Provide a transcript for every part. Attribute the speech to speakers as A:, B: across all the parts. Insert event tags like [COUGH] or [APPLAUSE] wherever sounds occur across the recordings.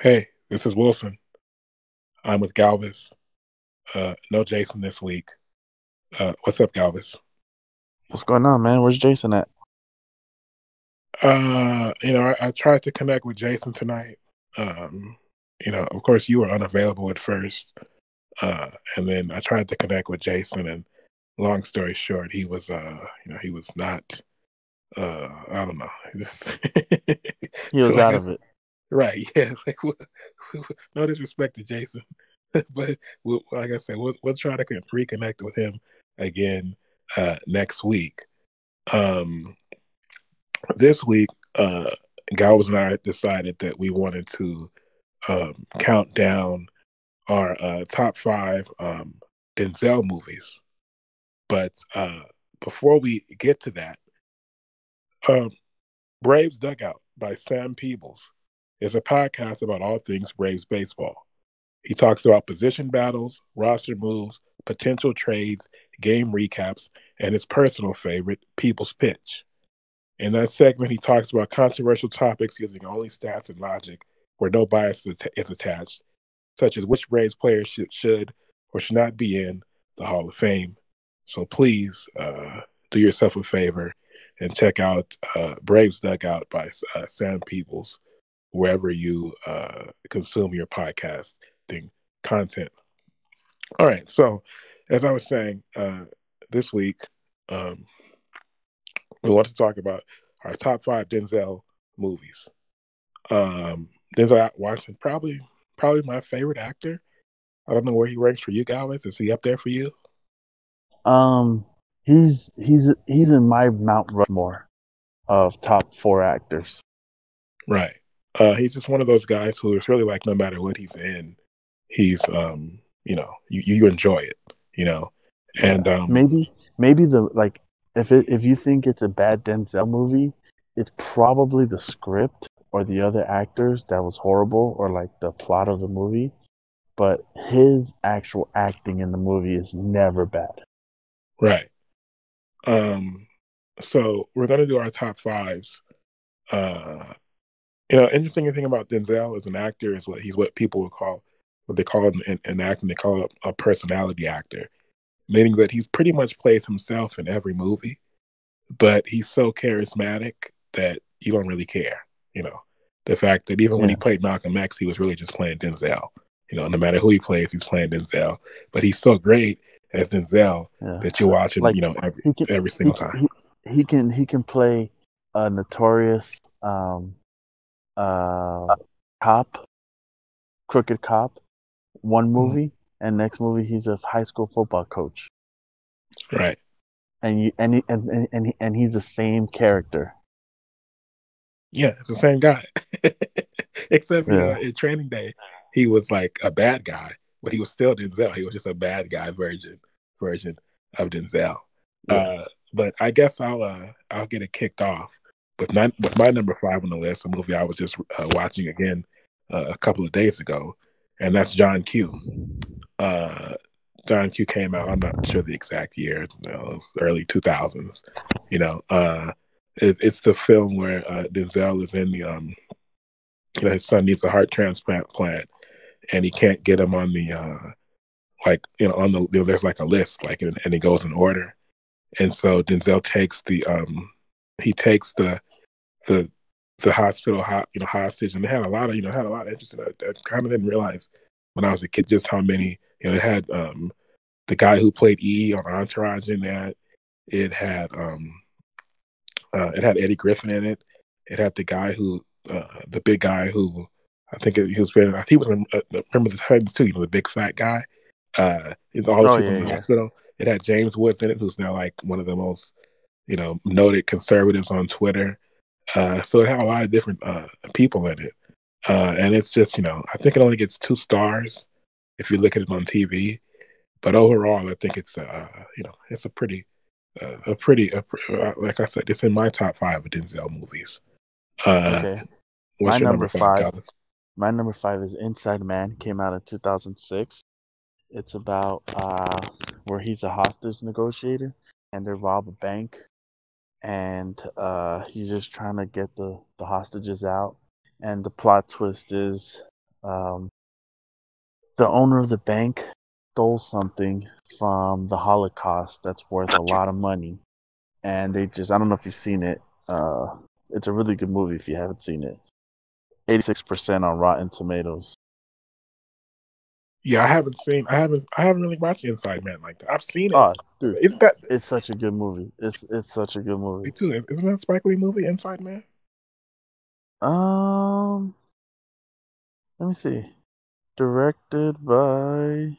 A: Hey, this is Wilson. I'm with Galvez. Uh, no Jason this week. Uh, what's up, Galvez?
B: What's going on, man? Where's Jason at?
A: Uh, you know, I, I tried to connect with Jason tonight. Um, you know, of course, you were unavailable at first, uh, and then I tried to connect with Jason, and long story short, he was, uh, you know, he was not. Uh, I don't know. [LAUGHS]
B: He was
A: like
B: out
A: I
B: of it.
A: Right? [LAUGHS] Yeah. Like, no disrespect to Jason, [LAUGHS] but we'll, like I said, we'll we'll try to con- reconnect with him again uh, next week. Um, this week, uh, Galvez and I decided that we wanted to um, count down our uh, top five um, Denzel movies. But uh, before we get to that, um, Braves Dugout by Sam Peebles is a podcast about all things Braves baseball. He talks about position battles, roster moves, potential trades, game recaps, and his personal favorite, People's Pitch. In that segment, he talks about controversial topics using only stats and logic where no bias is atta- is attached, such as which Braves players should, should or should not be in the Hall of Fame. So please uh, do yourself a favor and check out uh, Braves Dugout by uh, Sam Peebles wherever you uh, consume your podcasting content. All right. So, as I was saying, uh, this week um, we want to talk about our top five Denzel movies. Um, Denzel Washington, probably probably my favorite actor. I don't know where he ranks for you guys. Is he up there for you?
B: Um, he's he's he's in my Mount Rushmore of top four actors.
A: Right. Uh, he's just one of those guys who is really like no matter what he's in, he's um, you know, you, you enjoy it, you know. And um
B: Maybe maybe the like if it if you think it's a bad Denzel movie, it's probably the script or the other actors that was horrible or like the plot of the movie. But his actual acting in the movie is never bad.
A: Right. Um, so we're gonna do our top fives. Uh, you know, interesting thing about Denzel as an actor is what he's what people would call what they call him in, in acting. They call him a personality actor, meaning that he pretty much plays himself in every movie, but he's so charismatic that you don't really care. You know, the fact that even when he played Malcolm X, he was really just playing Denzel. You know, no matter who he plays, he's playing Denzel. But he's so great as Denzel
B: Yeah.
A: that you're watching,
B: Like,
A: you know, every
B: can
A: every single
B: can,
A: time.
B: he, he can he can play a notorious um uh cop crooked cop one
A: Mm-hmm.
B: movie and next movie he's a high school football coach
A: Right.
B: and you and he, and and and, he, and he's the same character
A: Yeah, it's the same guy. [LAUGHS] Except for
B: Yeah.
A: in Training Day, he was like a bad guy, but he was still Denzel. He was just a bad guy version version of Denzel.
B: Yeah.
A: Uh, but I guess I'll uh, I'll get it kicked off with with my number five on the list, a movie I was just uh, watching again uh, a couple of days ago, and that's John Q. Uh, John Q came out. I'm not sure the exact year. You know, it was early 2000s. You know, uh, it's, it's the film where uh, Denzel is in the um, you know, his son needs a heart transplant plant, and he can't get him on the uh, like you know on the you know, there's like a list like and, and it goes in order, and so Denzel takes the um he takes the the the hospital ho- you know hostage, and it had a lot of you know had a lot of interest in it. I kind of didn't realize when I was a kid just how many you know it had um the guy who played E on Entourage in that. It had um uh, it had Eddie Griffin in it. It had the guy who uh, the big guy who I think he was been I think he was uh, remember the time too you know the big fat guy. Uh, all the
B: Oh,
A: people
B: yeah,
A: in the
B: yeah.
A: hospital. It had James Woods in it, who's now like one of the most you know noted conservatives on Twitter. Uh, so it had a lot of different uh, people in it, uh, and it's just you know I think it only gets two stars if you look at it on TV, but overall I think it's uh, you know it's a pretty uh, a pretty a, uh, like I said it's in my top five of Denzel movies. Uh,
B: okay My number
A: number five?
B: five. My number five is inside man came out in 2006 it's about uh where he's a hostage negotiator and they rob a bank and uh he's just trying to get the the hostages out and the plot twist is um, the owner of the bank stole something from the Holocaust that's worth a lot of money, and they just I don't know if you've seen it. Uh, it's a really good movie if you haven't seen it. Eighty six percent on Rotten Tomatoes.
A: Yeah, I haven't seen. I haven't. I haven't really watched Inside Man like that. I've seen it.
B: Oh, dude,
A: Isn't that
B: it's such a good movie. It's it's such a good movie.
A: me too? Isn't that a Spike Lee movie, Inside Man?
B: Um, let me see. Directed by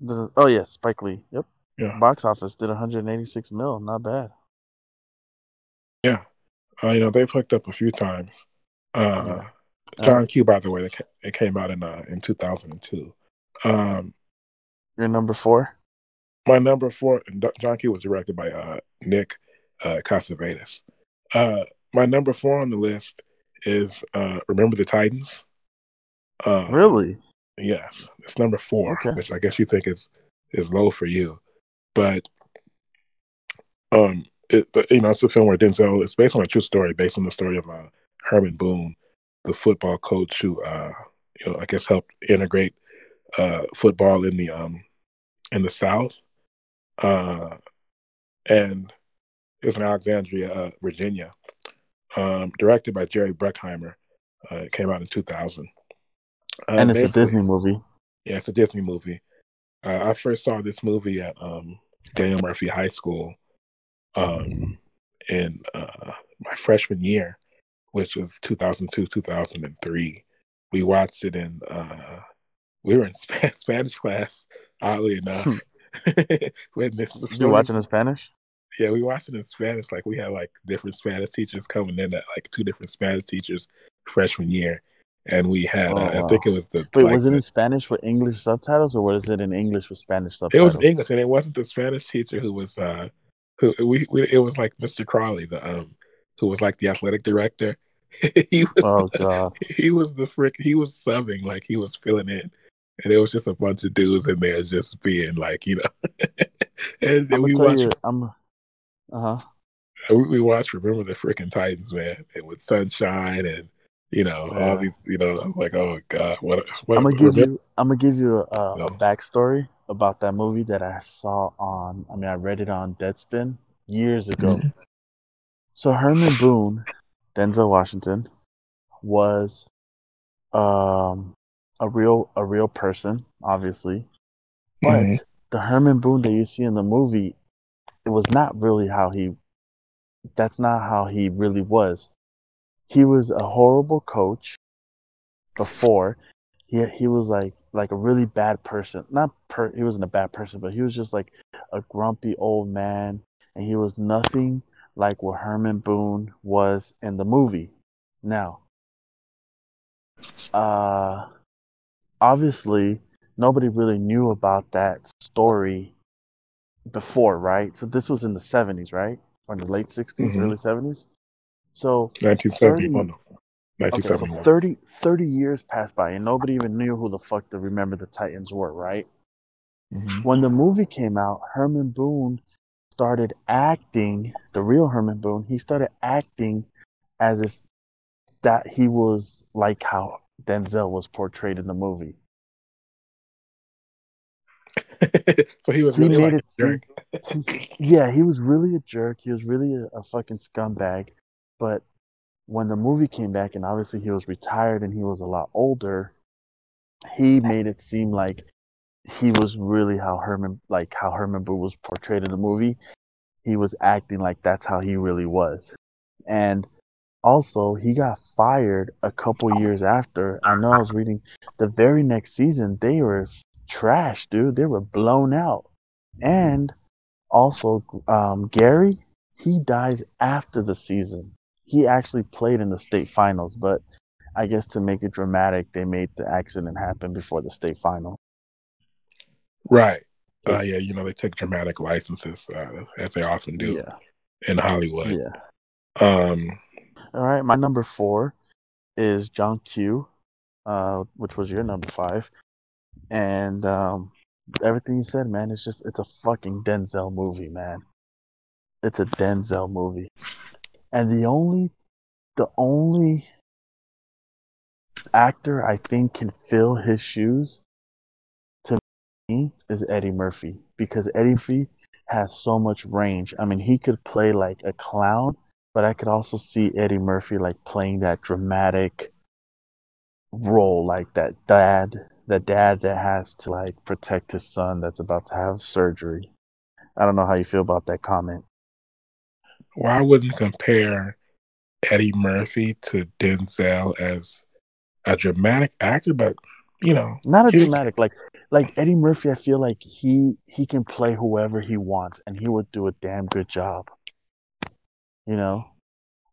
B: the oh yeah, Spike Lee. Yep.
A: Yeah.
B: Box office did 186 mil. Not bad.
A: Yeah. Uh, you know they've hooked up a few times. Uh,
B: Yeah.
A: John Q, by the way, it it came out in uh, in 2002. Um,
B: Your number four.
A: my number four, John Q was directed by uh, Nick uh, Cassavetes. Uh, my number four on the list is uh, Remember the Titans. Uh,
B: Really?
A: Yes, it's number four,
B: Okay.
A: which I guess you think is is low for you, but um, it you know it's a film where Denzel. It's based on a true story, based on the story of uh, Herman Boone, the football coach who uh, you know I guess helped integrate uh, football in the um in the South, uh, and it was in Alexandria, uh, Virginia, um, directed by Jerry Bruckheimer. Uh, it came out in 2000. Uh,
B: and it's a Disney movie.
A: yeah, it's a Disney movie. Uh, I first saw this movie at um, Daniel Murphy High School um, in uh, my freshman year, which was 2002, 2003. We watched it in, uh, we were in [LAUGHS] Sp- Spanish class, oddly enough. [LAUGHS] When this-
B: You watching in Spanish?
A: yeah, we watched it in Spanish. Like we had like different Spanish teachers coming in at like two different Spanish teachers freshman year. And we had,
B: Oh,
A: uh, I think it was the,
B: Wait,
A: like
B: was it
A: the-
B: in Spanish with English subtitles, or was it in English with Spanish subtitles?
A: It was English, and it wasn't the Spanish teacher who was uh who we, we it was like Mr. Crawley, the um who was like the athletic director. [LAUGHS] he was
B: Oh god.
A: he was the frick he was subbing like he was filling in. And it was just a bunch of dudes in there just being like, you know. [LAUGHS] and
B: I'm
A: we watched
B: you, I'm. Uh huh.
A: we, we watched Remember the Freaking Titans, man, and with Sunshine and you know, all these you know, I was like, Oh god, what what
B: I'm gonna give
A: remember-
B: you. I'm gonna give you a, a,
A: No.
B: backstory about that movie that I saw on. I mean, I read it on Deadspin years ago.
A: Mhm.
B: So Herman Boone, Denzel Washington, was um a real a real person, obviously. But
A: Mhm.
B: the Herman Boone that you see in the movie, it was not really how he. That's not how he really was. He was a horrible coach. Before, he he was like like a really bad person. Not per he wasn't a bad person, but he was just like a grumpy old man, and he was nothing like what Herman Boone was in the movie. Now, uh, obviously, nobody really knew about that story before, right? So this was in the 70s, right? Or in the late 60s,
A: Mhm.
B: early 70s. So,
A: 1971. no,
B: okay, so
A: 1971.
B: 30, 30 years passed by and nobody even knew who the fuck the Remember the Titans were, right?
A: Mhm.
B: When the movie came out, Herman Boone started acting, the real Herman Boone, he started acting as if that he was like how Denzel was portrayed in the movie. [LAUGHS]
A: so he was really like a jerk.
B: yeah, he was really a jerk. He was really a, a fucking scumbag. But when the movie came back, and obviously he was retired and he was a lot older, he made it seem like he was really how Herman, like how Herman Boone was portrayed in the movie. He was acting like that's how he really was, and also he got fired a couple years after. I know I was reading the very next season they were trash, dude. They were blown out. And also, um, Gary, he dies after the season. He actually played in the state finals, but I guess to make it dramatic, they made the accident happen before the state final.
A: Right. Uh, yeah, you know, they take dramatic licenses, uh, as they often do
B: Yeah,
A: in Hollywood.
B: yeah.
A: Um,
B: All right, my number four is John Q, uh, which was your number five, and um, everything you said, man, it's just it's a fucking Denzel movie, man. It's a Denzel movie, and the only, the only actor I think can fill his shoes is Eddie Murphy because Eddie Murphy has so much range. I mean, he could play like a clown, but I could also see Eddie Murphy like playing that dramatic role, like that dad, the dad that has to like protect his son that's about to have surgery. I don't know how you feel about that comment.
A: Well, I wouldn't compare Eddie Murphy to Denzel as a dramatic actor, but you know,
B: not a dramatic like like Eddie Murphy. I feel like he he can play whoever he wants, and he would do a damn good job. You know,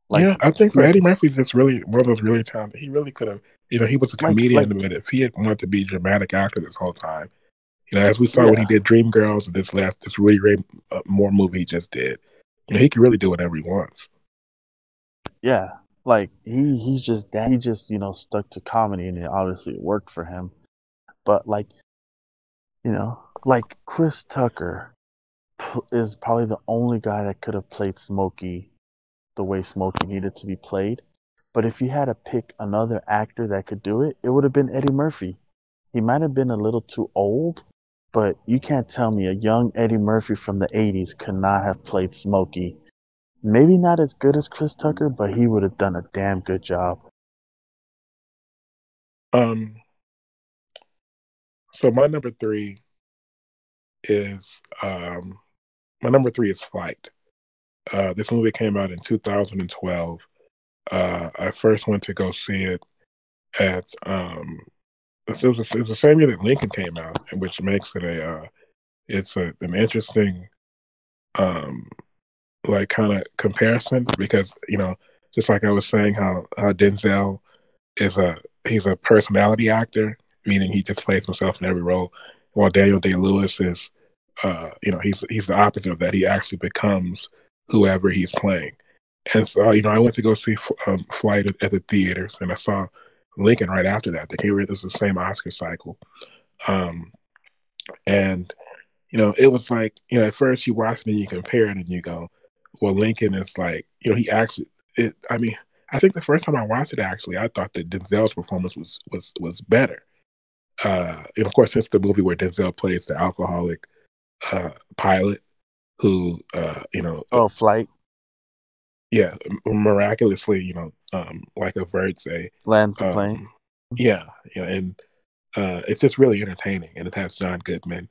B: like
A: yeah, I think so.
B: like-
A: Eddie Murphy's just really one of those really talented. He really could have, you know, he was a
B: Like-
A: comedian,
B: like-
A: but if he had wanted to be a dramatic actor this whole time, you know, as we saw when he
B: Yeah.
A: did Dreamgirls and this last, this really great uh, more movie he just did, you know, he can really do whatever he wants.
B: yeah, like he he's just that he just you know stuck to comedy, and it obviously it worked for him. But like, you know, like Chris Tucker is probably the only guy that could have played Smokey the way Smokey needed to be played. But if you had to pick another actor that could do it, it would have been Eddie Murphy. He might have been a little too old, but you can't tell me a young Eddie Murphy from the 80s could not have played Smokey. Maybe not as good as Chris Tucker, but he would have done a damn good job.
A: Um, so my number three is um, my number three is Flight. Uh, this movie came out in 2012. Uh, I first went to go see it at um, it was, it was the same year that Lincoln came out, which makes it a uh, it's a, an interesting um, like kind of comparison because you know just like I was saying how how Denzel is a he's a personality actor, meaning he just plays himself in every role. While Daniel Day Lewis is, uh, you know, he's he's the opposite of that. He actually becomes whoever he's playing. And so, you know, I went to go see um, Flight at, the theaters, and I saw Lincoln right after that. They came. It was the same Oscar cycle, um, and you know, it was like you know, at first you watch it and you compare it, and you go, well, Lincoln is like, you know, he actually. It, I mean, I think the first time I watched it, actually, I thought that Denzel's performance was was was better. Uh, and of course, since the movie where Denzel plays the alcoholic uh, pilot, who uh, you know,
B: Oh, Flight
A: yeah, miraculously, you know, um, like a
B: lands the
A: um,
B: plane.
A: yeah, yeah, and uh, it's just really entertaining, and it has John Goodman,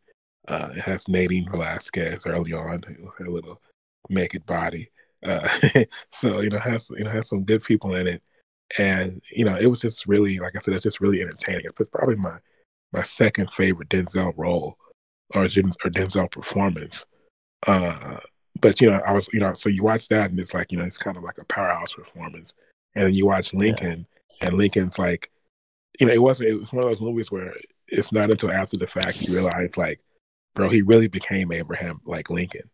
A: uh, it has Nadine Velasquez early on, her little naked body. Uh, [LAUGHS] so you know, has you know has some good people in it, and you know, it was just really, like I said, it's just really entertaining. It's probably my my second favorite Denzel role or, or Denzel performance. Uh, but you know, I was you know, so you watch that, and it's like you know, it's kind of like a powerhouse performance, and then you watch Lincoln, and Lincoln's like, you know, it wasn't. It was one of those movies where it's not until after the fact you realize, like, bro, he really became Abraham like Lincoln.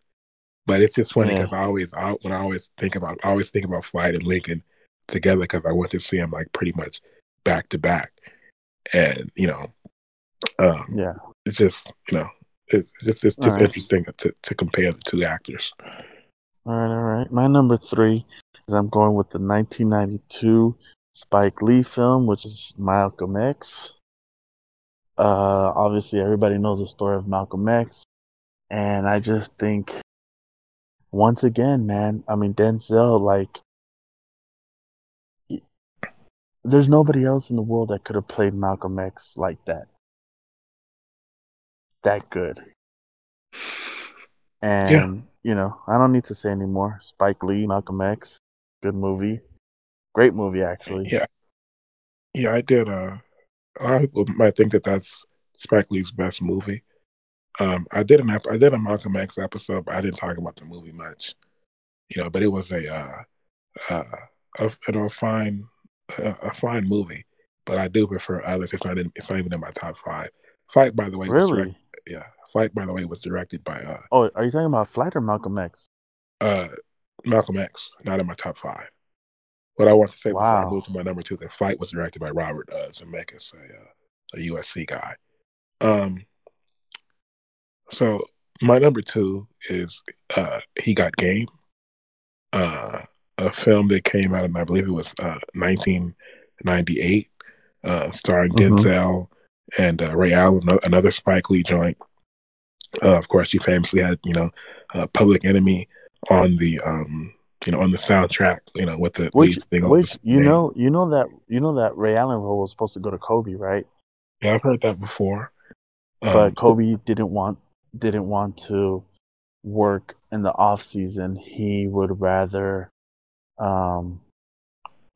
A: But it's just funny
B: Yeah.
A: because I always, I, when I always think about, I always think about Flight and Lincoln together because I went to see them like pretty much back to back, and you know, um,
B: Yeah.
A: it's just you know, it's it's just it's, just
B: right.
A: interesting to to compare the two actors.
B: All right, all right. My number three is I'm going with the 1992 Spike Lee film, which is Malcolm X. Uh, obviously, everybody knows the story of Malcolm X, and I just think, once again, man, I mean Denzel, like, there's nobody else in the world that could have played Malcolm X like that, that good. And you know, I don't need to say anymore. Spike Lee, Malcolm X, good movie, great movie actually.
A: Yeah, yeah, I did. Uh, a lot of people might think that that's Spike Lee's best movie. Um, I did an ep- I did a Malcolm X episode, but I didn't talk about the movie much. You know, but it was a uh, uh, a, you know, a fine a, a fine movie. But I do prefer others. It's not in, it's not even in my top five. Flight, by the way, was
B: Really?
A: direct, yeah. Flight, by the way, was directed by uh,
B: Oh, are you talking about Flight or Malcolm X?
A: uh, Malcolm X, not in my top five. What I want to say before I move to my number two, the Flight was directed by Robert uh, Zemeckis, a, uh, a USC guy. Um, so my number two is uh, He Got Game, uh, a film that came out in, I believe it was uh, 1998. uh, starring
B: Mhm.
A: Denzel and uh, Ray Allen, another Spike Lee joint. Uh, of course, she famously had you know uh, Public Enemy on the um, you know on the soundtrack. You know with the
B: Which, which you
A: name.
B: know, you know that you know that Ray Allen role was supposed to go to Kobe, right?
A: Yeah, I've heard that before. Um,
B: but Kobe didn't want didn't want to work in the off season. He would rather um,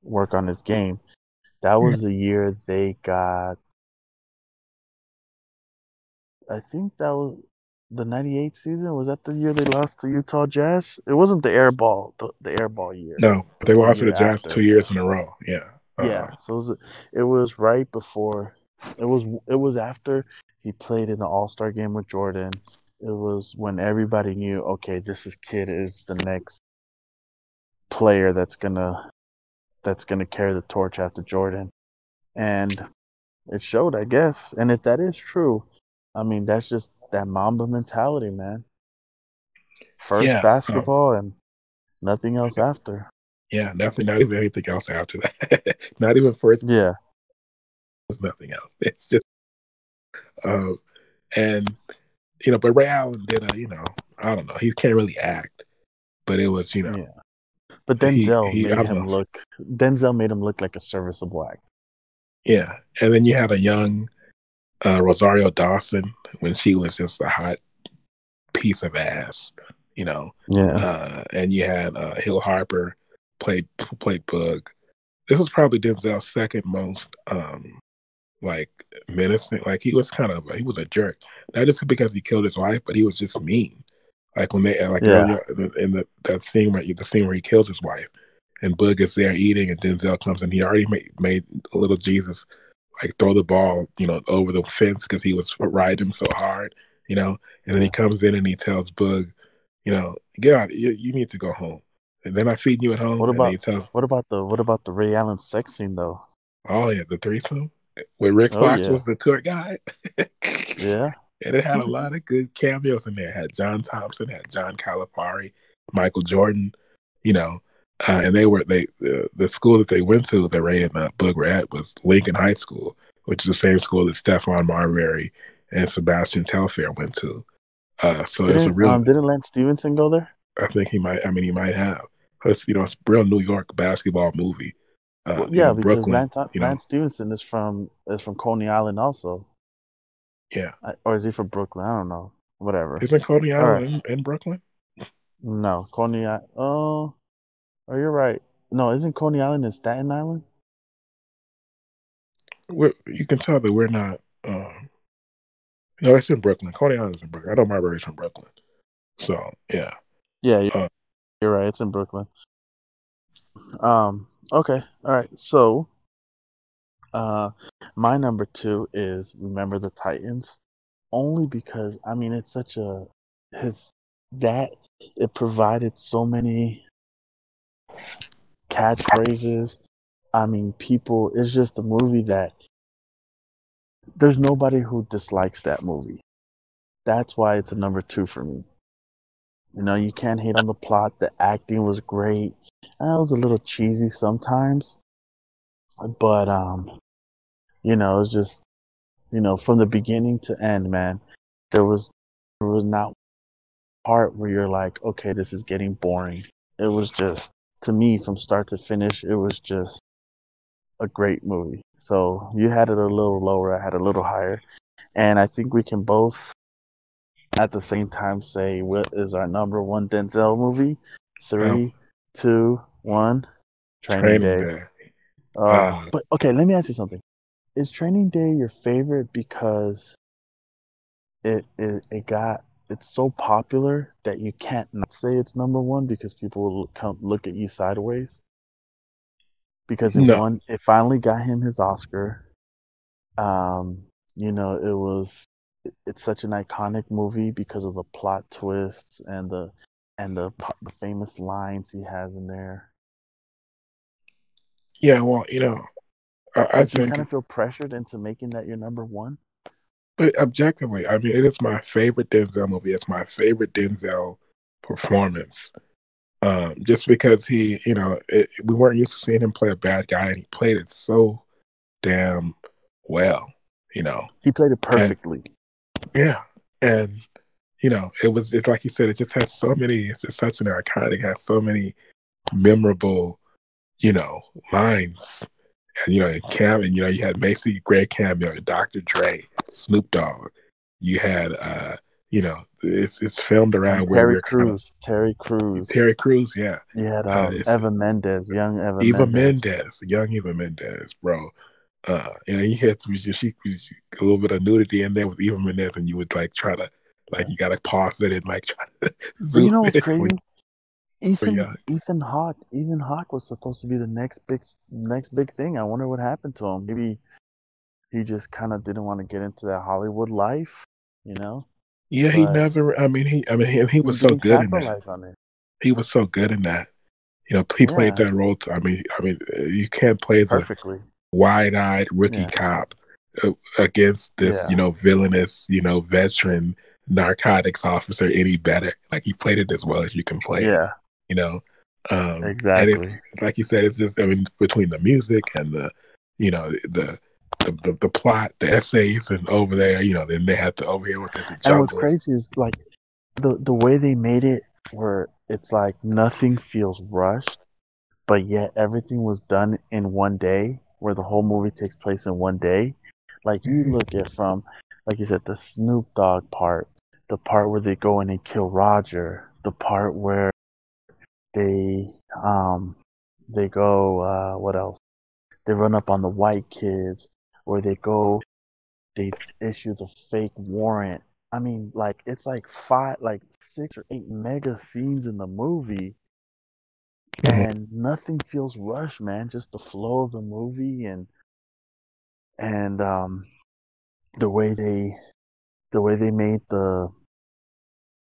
B: work on his game. That was the year they got. I think that was the '98 season. Was that the year they lost to Utah Jazz? It wasn't the air ball, the, the air ball year.
A: no, they
B: the
A: lost to the Jazz
B: after.
A: two years in a row. Yeah. Uh,
B: Yeah, so it was, it was right before. It was it was after he played in the All Star game with Jordan. It was when everybody knew, okay, this is kid is the next player that's gonna that's gonna carry the torch after Jordan, and it showed, I guess. And if that is true, I mean, that's just that Mamba mentality, man. First
A: Yeah, um,
B: basketball and nothing else after.
A: Yeah, nothing, not even anything else after that. [LAUGHS] not even first
B: Yeah,
A: There's nothing else. [LAUGHS] It's just, um, and you know, but Ray Allen did a, you know, I don't know, he can't really act, but it was, you know,
B: yeah. But Denzel
A: he- I
B: made him
A: know.
B: look. Denzel made him look like a serviceable actor.
A: yeah. And then you had a young uh, Rosario Dawson when she was just a hot piece of ass, you know,
B: Yeah,
A: uh, and you had uh, Hill Harper played played Bug. This was probably Denzel's second most um like menacing. Like he was kind of he was a jerk, not just because he killed his wife, but he was just mean. Like when they like
B: Yeah.
A: earlier in the, in the that scene where the scene where he kills his wife, and Bug is there eating, and Denzel comes and he already made made little Jesus like throw the ball, you know, over the fence because he was riding so hard, you know. And then he comes in and he tells Bug, you know, get out, you, you need to go home. And then I feed you at home.
B: What about-
A: tells,
B: What about the what about the Ray Allen sex scene though?
A: oh yeah, the threesome where Rick
B: Oh,
A: Fox
B: yeah.
A: was the tour guide.
B: Yeah, [LAUGHS]
A: and it had a [LAUGHS] lot of good cameos in there. It had John Thompson, had John Calipari, Michael Jordan, you know, uh, and they were they the, the school that they went to that Ray and uh, Bug were at was Lincoln High School, which is the same school that Stephon Marbury and Sebastian Telfair went to. Uh, so it's a real.
B: um, didn't Lance Stephenson go there?
A: I think he might. I mean, he might have. It's you know, it's a real New York basketball movie. Uh,
B: Well, yeah, because
A: Brooklyn.
B: Lance,
A: you know.
B: Lance Stephenson is from is from Coney Island also,
A: Yeah,
B: I, or is he from Brooklyn? I don't know. Whatever.
A: isn't Coney
B: All right.
A: Island in, in Brooklyn?
B: No, Coney Island. Oh, oh, you're right. No, isn't Coney Island in Staten Island?
A: We're, you can tell that we're not. Um, no, it's in Brooklyn. Coney Island's in Brooklyn. I know my Marbury's from Brooklyn. So yeah,
B: Yeah, you're,
A: Uh,
B: you're right. It's in Brooklyn. Um. Okay. All right. So, uh, my number two is Remember the Titans, only because I mean it's such a his that it provided so many catchphrases. I mean, people. It's just a movie that there's nobody who dislikes that movie. That's why it's a number two for me. You know, you can't hate on the plot. The acting was great. Uh, It was a little cheesy sometimes, but um, you know, it's just you know from the beginning to end, man. There was there was not part where you're like, okay, this is getting boring. It was just to me from start to finish, it was just a great movie. So you had it a little lower, I had it a little higher, and I think we can both at the same time say what is our number one Denzel movie. Three, two, one. Training,
A: Training
B: Day.
A: Day.
B: Uh,
A: Uh,
B: but okay, let me ask you something. Is Training Day your favorite because it it, it got it's so popular that you can't not say it's number one because people will come look at you sideways? Because it
A: No.
B: won, it finally got him his Oscar. Um, you know, it was it- it's such an iconic movie because of the plot twists and the and the the famous lines he has in there.
A: Yeah, well, you know, I, I
B: do you kind of feel pressured into making that your number one.
A: But objectively, I mean, it is my favorite Denzel movie. It's my favorite Denzel performance. Um, just because he, you know, it, we weren't used to seeing him play a bad guy, and he played it so damn well. You know,
B: he played it perfectly.
A: And, yeah, and you know, it was it's like you said, it just has so many. It's, it's such an iconic, has so many memorable, you know, lines. And you know, in Cam, and you know, you had Macy Gray cameo, Dr. Dre, Snoop Dogg. You had, uh, you know, it's it's filmed around where
B: Terry
A: we're
B: Crews,
A: kind of
B: Terry Crews.
A: Terry Crews, yeah,
B: You had
A: uh,
B: um,
A: it's-
B: Eva Mendes, young Eva,
A: Eva
B: Mendes.
A: Mendes, young Eva Mendes, bro. Uh, and you had some, she, she a little bit of nudity in there with Eva Mendes, and you would like try to, like, you gotta pause it and like try to [LAUGHS] zoom
B: you know what's crazy? Ethan
A: yeah.
B: Ethan Hawke Ethan Hawke was supposed to be the next big next big thing. I wonder what happened to him. Maybe he just kind of didn't want to get into that Hollywood life, you know.
A: Yeah, he never. I mean, he. I mean, he, he was so good in that.
B: on it.
A: He was so good in that. You know, he played that role. To, I mean, I mean, uh, you can't play the
B: perfectly.
A: wide-eyed rookie
B: Yeah.
A: cop uh, against this,
B: Yeah.
A: you know, villainous, you know, veteran narcotics officer any better. Like he played it as well as you can play. it,
B: Yeah,
A: you know. Um, and it-
B: exactly.
A: like you said, it's just. I mean, between the music and the, you know, the. The, the, the plot, the essays, and over there, you know, then they had to over here with the, the
B: And what's crazy is like the the way they made it, where it's like nothing feels rushed, but yet everything was done in one day, where the whole movie takes place in one day. Like you
A: Mhm.
B: look at from, like you said, the Snoop Dogg part, the part where they go in and kill Roger, the part where they um they go uh what else? They run up on the white kids, or they go they issue the fake warrant. I mean, like it's like five, like six or eight mega scenes in the movie, and nothing feels rushed, man. Just the flow of the movie and and um the way they the way they made the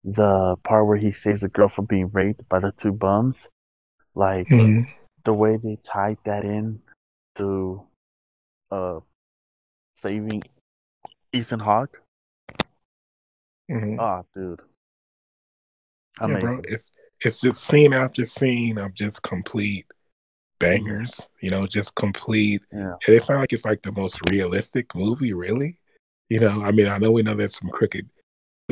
B: the part where he saves the girl from being raped by the two bums, like
A: Mhm.
B: the way they tied that in to uh saving Ethan Hawke.
A: Mhm.
B: Oh, dude.
A: Yeah, bro. It's it's just scene after scene of just complete bangers. You know, just complete.
B: Yeah.
A: And it's not like it's like the most realistic movie, really. You know, I mean, I know we know there's some crooked.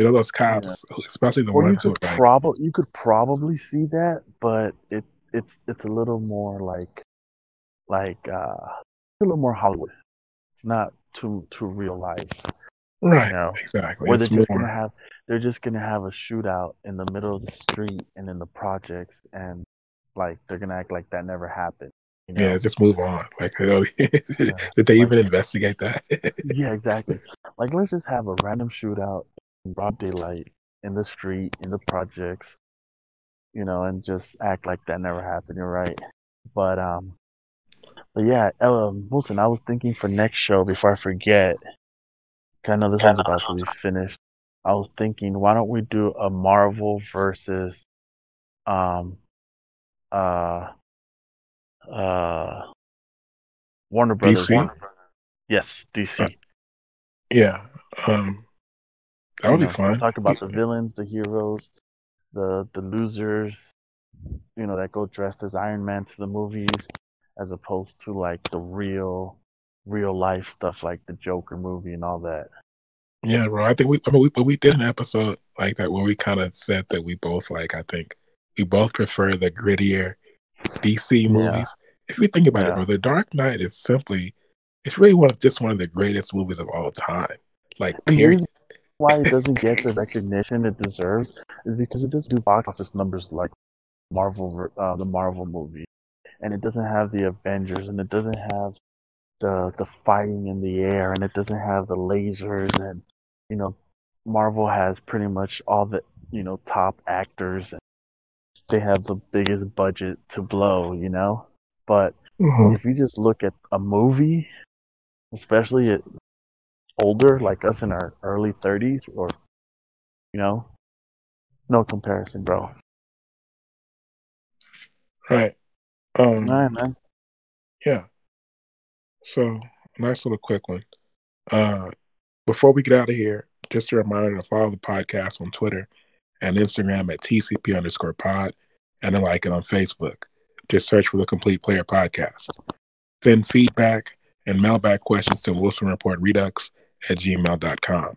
A: We know those cops, especially the
B: Or
A: ones who like,
B: probably you could probably see that, but it it's it's a little more like like uh a little more Hollywood. It's not too too real life.
A: right,
B: You know.
A: exactly.
B: Where they're just
A: more,
B: gonna have they're just gonna have a shootout in the middle of the street and in the projects and like they're gonna act like that never happened. You know?
A: yeah, just move on. Like, you know, [LAUGHS] did they
B: Like-
A: even investigate that?
B: Yeah, exactly. Like, let's just have a random shootout broad daylight in the street, in the projects, you know, and just act like that never happened. You're right. But, um, but yeah, Ella Wilson, I was thinking for next show before I forget, 'cause I know this one's about to be finished. I was thinking, why don't we do a Marvel versus, um, uh, uh, Warner Brothers.
A: DC?
B: Yes, DC.
A: yeah, um, that would
B: You
A: be
B: know,
A: fun.
B: Talk about the villains, the heroes, the the losers, you know, that go dressed as Iron Man to the movies, as opposed to like the real, real life stuff like the Joker movie and all that.
A: Yeah, bro. I think we, I mean, we, but we did an episode like that where we kind of said that we both like. I think we both prefer the grittier DC movies. If you think about it, bro, The Dark Knight is simply, it's really one of just one of the greatest movies of all time. Like,
B: And
A: period.
B: Why it doesn't get the recognition it deserves is because it doesn't do box office numbers like Marvel, uh, the Marvel movie, and it doesn't have the Avengers, and it doesn't have the the fighting in the air, and it doesn't have the lasers, and you know, Marvel has pretty much all the you know top actors, and they have the biggest budget to blow, you know, but
A: Mhm.
B: if you just look at a movie, especially older, like us in our early 30s, or, you know, no comparison, bro.
A: Right. Um,
B: All right, man.
A: Yeah. So, nice little quick one. Uh, before we get out of here, just a reminder to follow the podcast on Twitter and Instagram at TCP underscore pod and to like it on Facebook. Just search for the Complete Player Podcast. Send feedback and mailbag questions to Wilson Report Redux at gmail.com.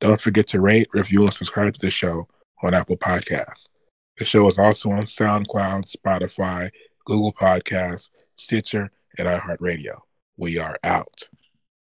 A: Don't forget to rate, review, and subscribe to the show on Apple Podcasts. The show is also on SoundCloud, Spotify, Google Podcasts, Stitcher, and iHeartRadio. We are out.